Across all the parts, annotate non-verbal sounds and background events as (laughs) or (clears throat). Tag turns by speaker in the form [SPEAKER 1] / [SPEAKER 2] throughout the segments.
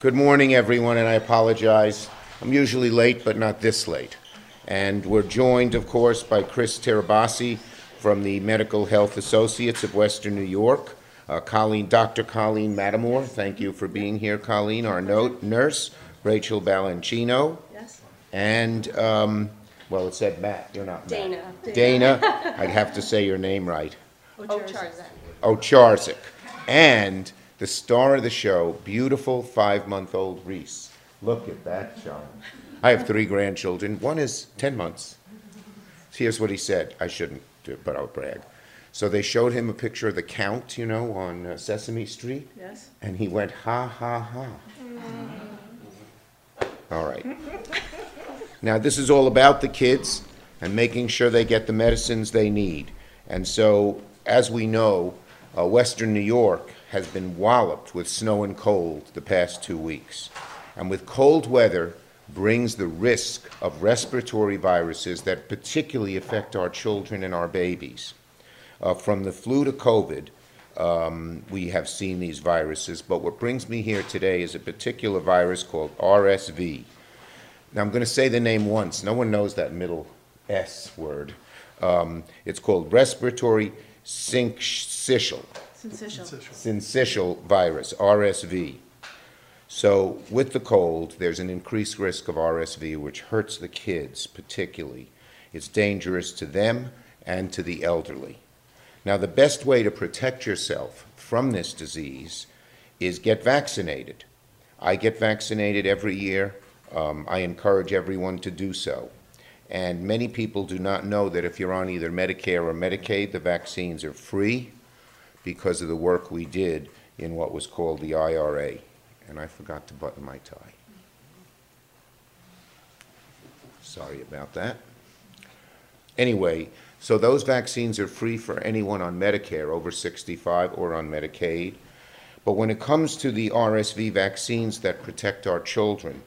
[SPEAKER 1] Good morning, everyone, and I apologize. I'm usually late, but not this late. And we're joined, of course, by Chris Terabasi from the Medical Health Associates of Western New York. Uh, Colleen, Dr. Colleen Matamore, thank you for being here, Colleen. Our note, nurse, Rachel Balancino.
[SPEAKER 2] Yes.
[SPEAKER 1] And, um, well, it said Matt, you're not Matt.
[SPEAKER 2] Dana.
[SPEAKER 1] Dana, I'd have to say your name right.
[SPEAKER 2] Ocharzak.
[SPEAKER 1] Ocharzik. And the star of the show, beautiful five-month-old Reese. Look at that charm. I have three grandchildren. One is 10 months. Here's what he said. I shouldn't, do it, but I'll brag. So they showed him a picture of the Count, you know, on uh, Sesame Street,
[SPEAKER 2] Yes.
[SPEAKER 1] and he went, ha, ha, ha. All right. Now, this is all about the kids and making sure they get the medicines they need. And so, as we know, uh, Western New York has been walloped with snow and cold the past two weeks. And with cold weather brings the risk of respiratory viruses that particularly affect our children and our babies. Uh, from the flu to COVID, um, we have seen these viruses, but what brings me here today is a particular virus called RSV. Now, I'm going to say the name once. No one knows that middle S word. Um, it's called respiratory syncytial,
[SPEAKER 2] Syncytial.
[SPEAKER 1] syncytial virus, RSV. So, with the cold, there's an increased risk of RSV, which hurts the kids particularly. It's dangerous to them and to the elderly. Now, the best way to protect yourself from this disease is get vaccinated. I get vaccinated every year. Um, I encourage everyone to do so. And many people do not know that if you're on either Medicare or Medicaid, the vaccines are free because of the work we did in what was called the IRA. And I forgot to button my tie. Sorry about that. Anyway, so those vaccines are free for anyone on Medicare over 65 or on Medicaid. But when it comes to the RSV vaccines that protect our children,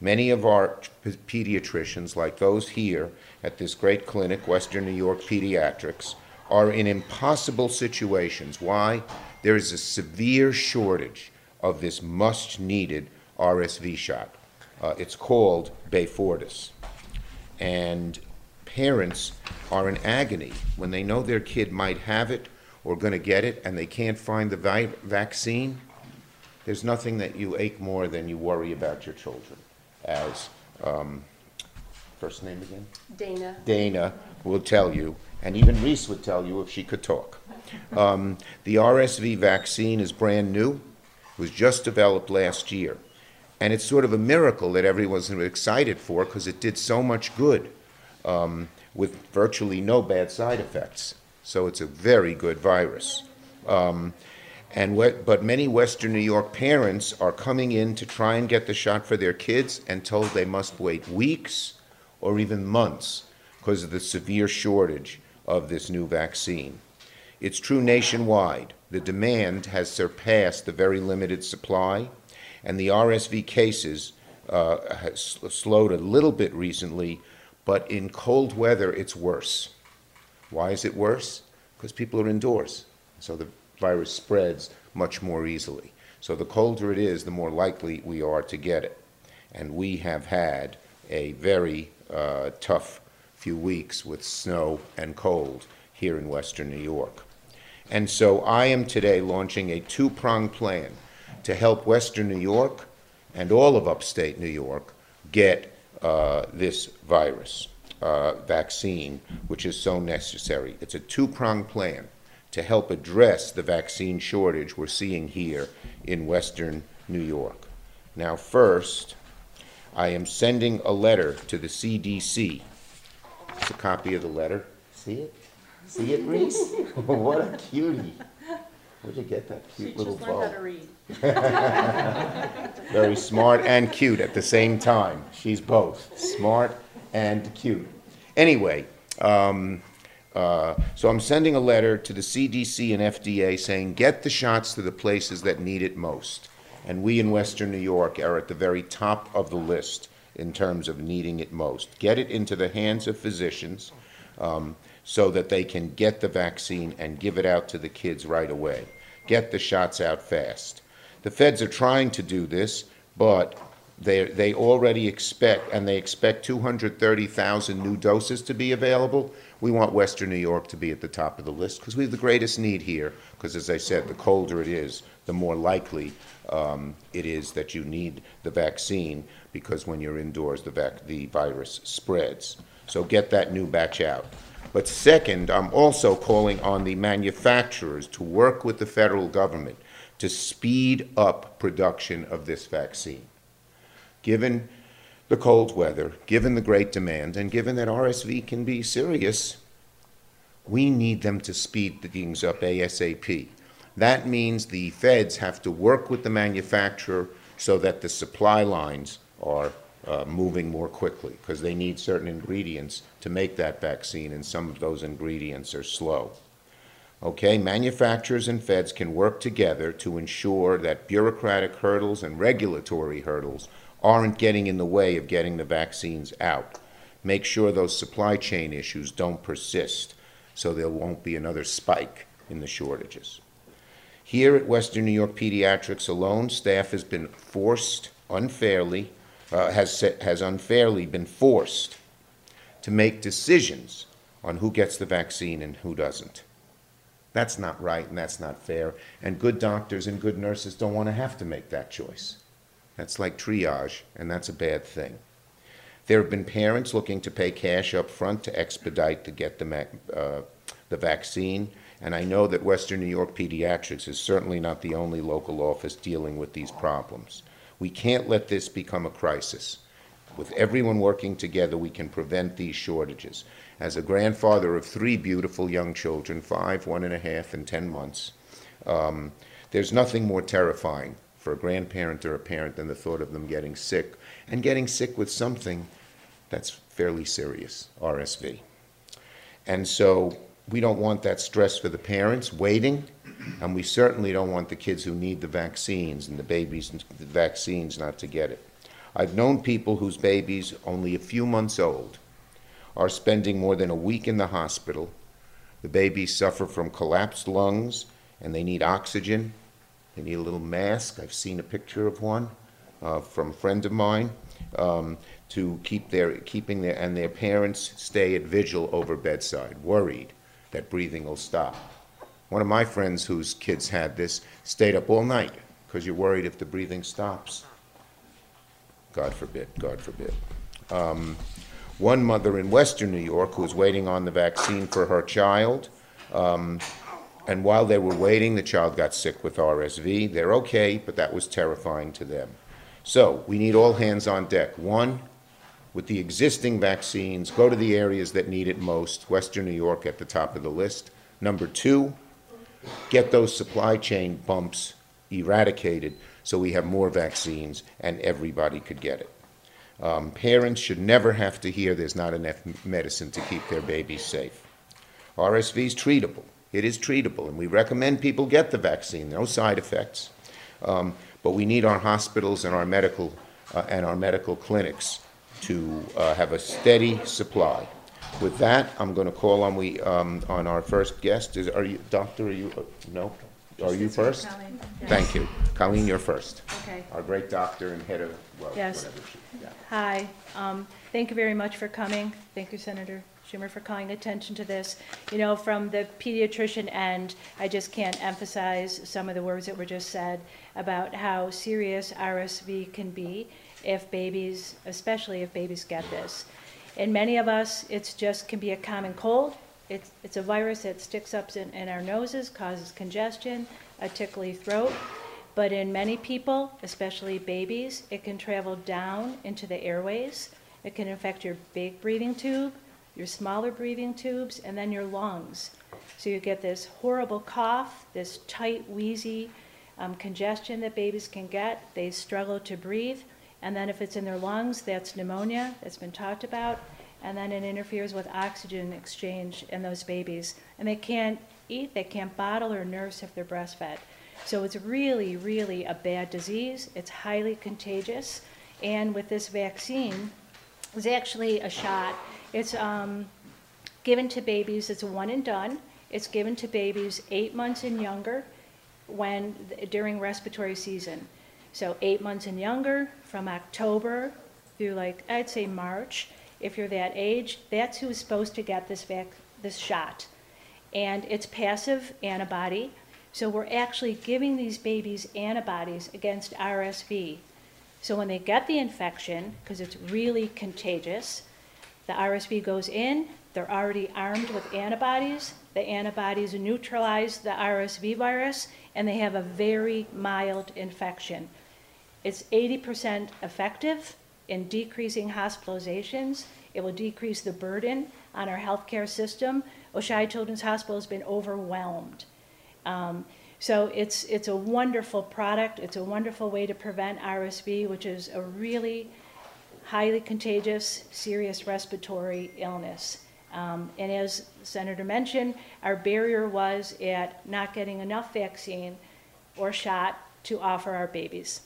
[SPEAKER 1] many of our pediatricians, like those here at this great clinic, Western New York Pediatrics, are in impossible situations. Why? There is a severe shortage of this much needed RSV shot. Uh, it's called Beyfortus. And parents are in agony when they know their kid might have it or going to get it and they can't find the vi- vaccine. There's nothing that you ache more than you worry about your children, as um, first name again?
[SPEAKER 2] Dana.
[SPEAKER 1] Dana will tell you, and even Reese would tell you if she could talk. Um, the RSV vaccine is brand new, it was just developed last year. And it's sort of a miracle that everyone's excited for because it did so much good um, with virtually no bad side effects. So it's a very good virus. Um, and what, but many Western New York parents are coming in to try and get the shot for their kids and told they must wait weeks or even months because of the severe shortage of this new vaccine. It's true nationwide. The demand has surpassed the very limited supply, and the RSV cases uh, has slowed a little bit recently, but in cold weather, it's worse. Why is it worse? Because people are indoors, so the virus spreads much more easily. So the colder it is, the more likely we are to get it. And we have had a very uh, tough few weeks with snow and cold here in Western New York. And so I am today launching a two pronged plan to help Western New York and all of upstate New York get uh, this virus uh, vaccine, which is so necessary. It's a two pronged plan to help address the vaccine shortage we're seeing here in Western New York. Now, first, I am sending a letter to the CDC. It's a copy of the letter. See it? See it, Reese? (laughs) what a cutie. Where'd you get that
[SPEAKER 2] She
[SPEAKER 1] cute little
[SPEAKER 2] just learned how
[SPEAKER 1] bow?
[SPEAKER 2] to read. (laughs) (laughs)
[SPEAKER 1] Very smart and cute at the same time. She's both smart and cute. Anyway, um, uh, so I'm sending a letter to the CDC and FDA saying get the shots to the places that need it most. And we in Western New York are at the very top of the list in terms of needing it most. Get it into the hands of physicians um, so that they can get the vaccine and give it out to the kids right away. Get the shots out fast. The feds are trying to do this, but they, they already expect, and they expect 230,000 new doses to be available. We want Western New York to be at the top of the list because we have the greatest need here. Because as I said, the colder it is, the more likely um, it is that you need the vaccine because when you're indoors, the, vac- the virus spreads. So get that new batch out. But second, I'm also calling on the manufacturers to work with the federal government to speed up production of this vaccine. Given the cold weather, given the great demand, and given that RSV can be serious, we need them to speed things up ASAP. That means the feds have to work with the manufacturer so that the supply lines are uh, moving more quickly because they need certain ingredients to make that vaccine, and some of those ingredients are slow. Okay, manufacturers and feds can work together to ensure that bureaucratic hurdles and regulatory hurdles aren't getting in the way of getting the vaccines out. Make sure those supply chain issues don't persist so there won't be another spike in the shortages. Here at Western New York Pediatrics alone, staff has been forced unfairly, uh, has, has unfairly been forced to make decisions on who gets the vaccine and who doesn't. That's not right and that's not fair. And good doctors and good nurses don't want to have to make that choice. That's like triage, and that's a bad thing. There have been parents looking to pay cash up front to expedite to get the, uh, the vaccine. And I know that Western New York Pediatrics is certainly not the only local office dealing with these problems. We can't let this become a crisis. With everyone working together, we can prevent these shortages. As a grandfather of three beautiful young children, five, one and a half, and ten months, um, there's nothing more terrifying for a grandparent or a parent than the thought of them getting sick, and getting sick with something that's fairly serious, RSV. And so we don't want that stress for the parents waiting, and we certainly don't want the kids who need the vaccines and the babies and the vaccines not to get it. I've known people whose babies, only a few months old, are spending more than a week in the hospital. The babies suffer from collapsed lungs and they need oxygen. They need a little mask. I've seen a picture of one uh, from a friend of mine um, to keep their keeping their and their parents stay at vigil over bedside, worried that breathing will stop. One of my friends whose kids had this stayed up all night because you're worried if the breathing stops. God forbid, God forbid. Um, one mother in Western New York who was waiting on the vaccine for her child, um, and while they were waiting, the child got sick with RSV. They're okay, but that was terrifying to them. So we need all hands on deck. One, with the existing vaccines, go to the areas that need it most, Western New York at the top of the list. Number two, get those supply chain bumps eradicated so we have more vaccines and everybody could get it. Um, parents should never have to hear there's not enough medicine to keep their babies safe. RSV is treatable. It is treatable, and we recommend people get the vaccine. No side effects. Um, but we need our hospitals and our medical uh, and our medical clinics to uh, have a steady supply. With that, I'm going to call on we um, on our first guest. Is are you doctor? Are you uh, no? Are you first?
[SPEAKER 2] Colleen.
[SPEAKER 1] Thank you, Colleen. You're first.
[SPEAKER 2] Okay.
[SPEAKER 1] Our great doctor and head of well,
[SPEAKER 2] Yes.
[SPEAKER 1] whatever. She, yeah.
[SPEAKER 2] Hi, um, thank you very much for coming. Thank you, Senator Schumer, for calling attention to this. You know, from the pediatrician end, I just can't emphasize some of the words that were just said about how serious RSV can be if babies, especially if babies get this. In many of us, it's just can be a common cold. It's, it's a virus that sticks up in, in our noses, causes congestion, a tickly throat. But in many people, especially babies, it can travel down into the airways. It can infect your big breathing tube, your smaller breathing tubes, and then your lungs. So you get this horrible cough, this tight, wheezy um, congestion that babies can get. They struggle to breathe. And then if it's in their lungs, that's pneumonia, that's been talked about. And then it interferes with oxygen exchange in those babies. And they can't eat, they can't bottle or nurse if they're breastfed. So it's really, really a bad disease. It's highly contagious. And with this vaccine, it's actually a shot. It's um, given to babies, it's one and done. It's given to babies eight months and younger when during respiratory season. So eight months and younger from October through like I'd say March. If you're that age, that's who's supposed to get this vac- this shot. And it's passive antibody. So we're actually giving these babies antibodies against RSV. So when they get the infection, because it's really contagious, the RSV goes in, they're already armed with antibodies. The antibodies neutralize the RSV virus, and they have a very mild infection. It's 80% effective in decreasing hospitalizations. It will decrease the burden on our healthcare system. Oishei Children's Hospital has been overwhelmed. Um, so it's, it's a wonderful product. It's a wonderful way to prevent RSV, which is a really highly contagious, serious respiratory illness. Um, and as Senator mentioned, our barrier was at not getting enough vaccine or shot to offer our babies.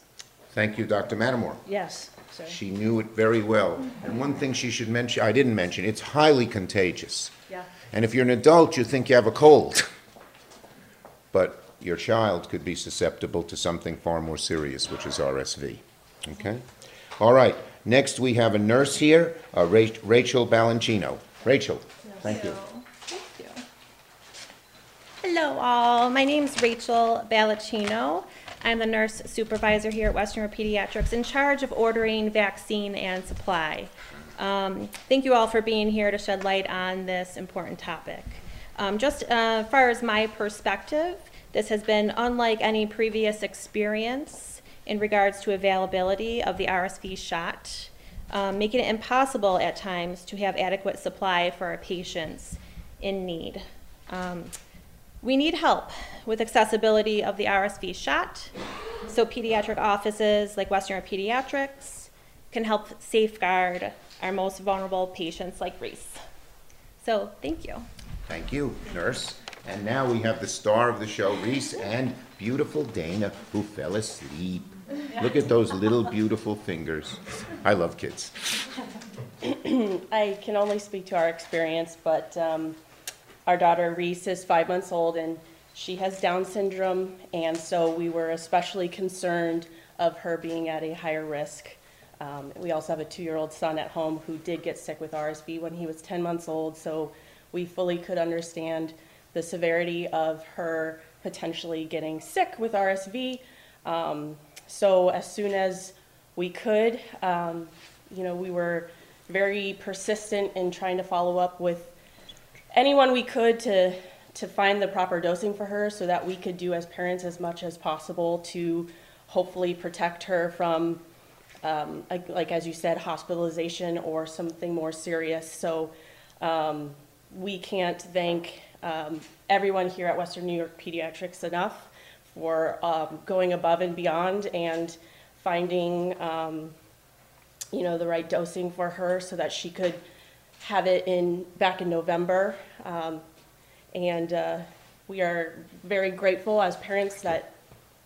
[SPEAKER 1] Thank you, Dr. Matamore.
[SPEAKER 2] Yes, sir.
[SPEAKER 1] She knew it very well. And one thing she should mention, I didn't mention, it's highly contagious.
[SPEAKER 2] Yeah.
[SPEAKER 1] And if you're an adult, you think you have a cold. But your child could be susceptible to something far more serious, which is RSV. Okay? All right. Next, we have a nurse here, uh, Ra- Rachel Balancino. Rachel, thank you.
[SPEAKER 3] Thank you. Hello, all. My name's Rachel Balaccino. I'm the nurse supervisor here at Western Pediatrics in charge of ordering vaccine and supply. Um, thank you all for being here to shed light on this important topic. Um, just uh, as far as my perspective, this has been unlike any previous experience in regards to availability of the RSV shot, um, making it impossible at times to have adequate supply for our patients in need. We need help with accessibility of the RSV shot, so pediatric offices like Western Pediatrics can help safeguard our most vulnerable patients like Reese. So, thank you.
[SPEAKER 1] Thank you, nurse. And now we have the star of the show, Reese, and beautiful Dana, who fell asleep. Look at those little beautiful fingers. I love kids. (clears throat)
[SPEAKER 4] I can only speak to our experience, but um, our daughter Reese is five months old and she has Down syndrome, and so we were especially concerned of her being at a higher risk. Um, we also have a two year old son at home who did get sick with RSV when he was 10 months old, so we fully could understand the severity of her potentially getting sick with RSV. Um, so as soon as we could, um, you know, we were very persistent in trying to follow up with anyone we could to to find the proper dosing for her so that we could do as parents as much as possible to hopefully protect her from um, like, like as you said hospitalization or something more serious. So um, we can't thank um, everyone here at western new york pediatrics enough for um, going above and beyond and finding um, you know the right dosing for her so that she could have it in back in November. Um, and uh, we are very grateful as parents that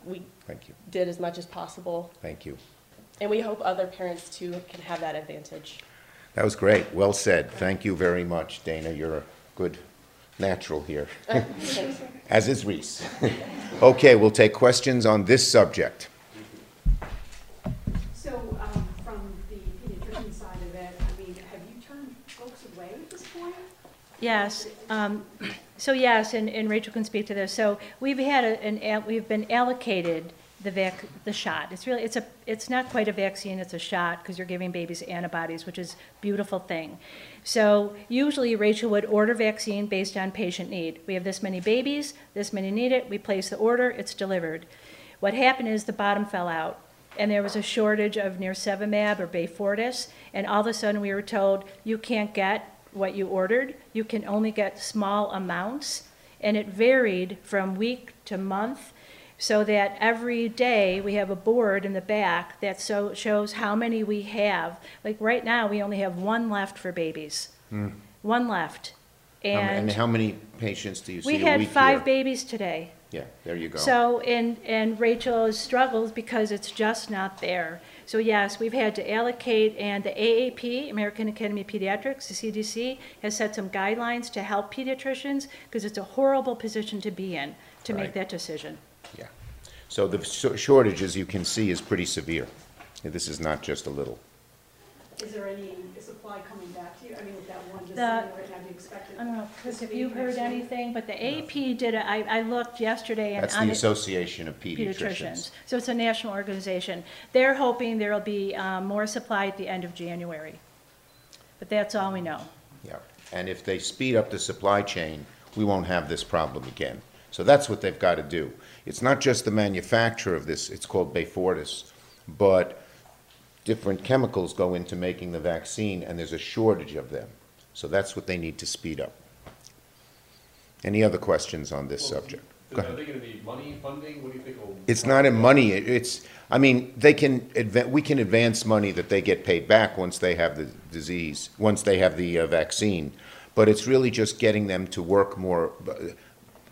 [SPEAKER 4] we
[SPEAKER 1] Thank you.
[SPEAKER 4] did as much as possible.
[SPEAKER 1] Thank you.
[SPEAKER 4] And we hope other parents too can have that advantage.
[SPEAKER 1] That was great. Well said. Thank you very much, Dana. You're a good natural here, (laughs) as is Reese. (laughs) okay, we'll take questions on this subject.
[SPEAKER 5] So, um, from the pediatrician side of it, I mean, have you turn folks away at this point?
[SPEAKER 2] Yes, um, so yes, and, and Rachel can speak to this. So we've had a- an, we've been allocated the vac, the shot. It's really, it's a, it's not quite a vaccine, it's a shot, because you're giving babies antibodies, which is a beautiful thing. So usually Rachel would order vaccine based on patient need. We have this many babies, this many need it, we place the order, it's delivered. What happened is the bottom fell out, and there was a shortage of Nirsevimab or Beyfortus, and all of a sudden we were told, you can't get what you ordered, you can only get small amounts, and it varied from week to month, so that every day we have a board in the back that so shows how many we have. Like right now, we only have one left for babies. Hmm. One left.
[SPEAKER 1] How ma- And
[SPEAKER 2] And
[SPEAKER 1] how many patients do you see a
[SPEAKER 2] we had
[SPEAKER 1] here?
[SPEAKER 2] five babies today.
[SPEAKER 1] Yeah, there you go.
[SPEAKER 2] So, and, and Rachel struggles because it's just not there. So yes, we've had to allocate, and the AAP, American Academy of Pediatrics, the CDC, has set some guidelines to help pediatricians, because it's a horrible position to be in, to make that decision.
[SPEAKER 1] Yeah. So the shortage, as you can see, is pretty severe. This is not just a little.
[SPEAKER 5] Is there any supply coming back to you? I mean, with that one just
[SPEAKER 2] The-
[SPEAKER 5] right now, do you expect it?
[SPEAKER 2] I don't know, Chris,
[SPEAKER 5] this
[SPEAKER 2] if you
[SPEAKER 5] week,
[SPEAKER 2] heard
[SPEAKER 5] next
[SPEAKER 2] anything, but the AP did, a- I, I looked yesterday and
[SPEAKER 1] That's
[SPEAKER 2] on
[SPEAKER 1] the
[SPEAKER 2] it-
[SPEAKER 1] Association of Pediatricians.
[SPEAKER 2] pediatricians. So it's a national organization. They're hoping there'll be um, more supply at the end of January. But that's all we know.
[SPEAKER 1] Yeah, and if they speed up the supply chain, we won't have this problem again. So that's what they've got to do. It's not just the manufacturer of this, it's called Beyfortus, but different chemicals go into making the vaccine, and there's a shortage of them. So that's what they need to speed up. Any other questions on this subject? Go
[SPEAKER 6] Are they gonna need money, funding, what do you think?
[SPEAKER 1] It's not in money, it's, I mean, they can, we can advance money that they get paid back once they have the disease, once they have the uh, vaccine. But it's really just getting them to work more, uh,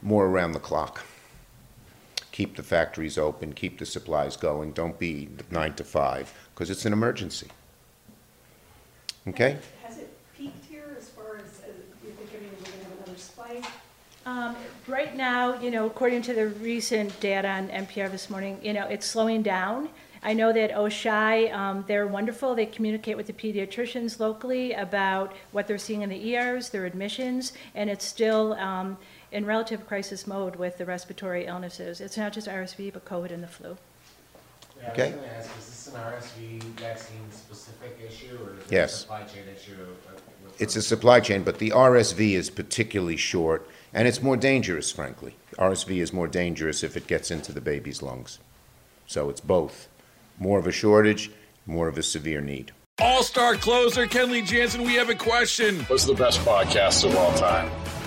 [SPEAKER 1] more around the clock. Keep the factories open, keep the supplies going, don't be nine to five, because it's an emergency. Okay?
[SPEAKER 5] Has it peaked here as far as, uh, you think, I we're gonna have another spike?
[SPEAKER 2] Um, Right now, you know, according to the recent data on NPR this morning, you know, it's slowing down. I know that Oishei, um, they're wonderful. They communicate with the pediatricians locally about what they're seeing in the ERs, their admissions, and it's still um, in relative crisis mode with the respiratory illnesses. It's not just RSV, but COVID and the flu.
[SPEAKER 7] Yeah, I was
[SPEAKER 1] Okay.
[SPEAKER 7] ask, is this an RSV vaccine specific issue, or is it a
[SPEAKER 1] Yes.
[SPEAKER 7] supply chain issue? with
[SPEAKER 1] It's a supply chain, but the RSV is particularly short, and it's more dangerous, frankly. RSV is more dangerous if it gets into the baby's lungs. So it's both. More of a shortage, more of a severe need.
[SPEAKER 8] All star closer Kenley Jansen, we have a question.
[SPEAKER 9] What's the best podcast of all time?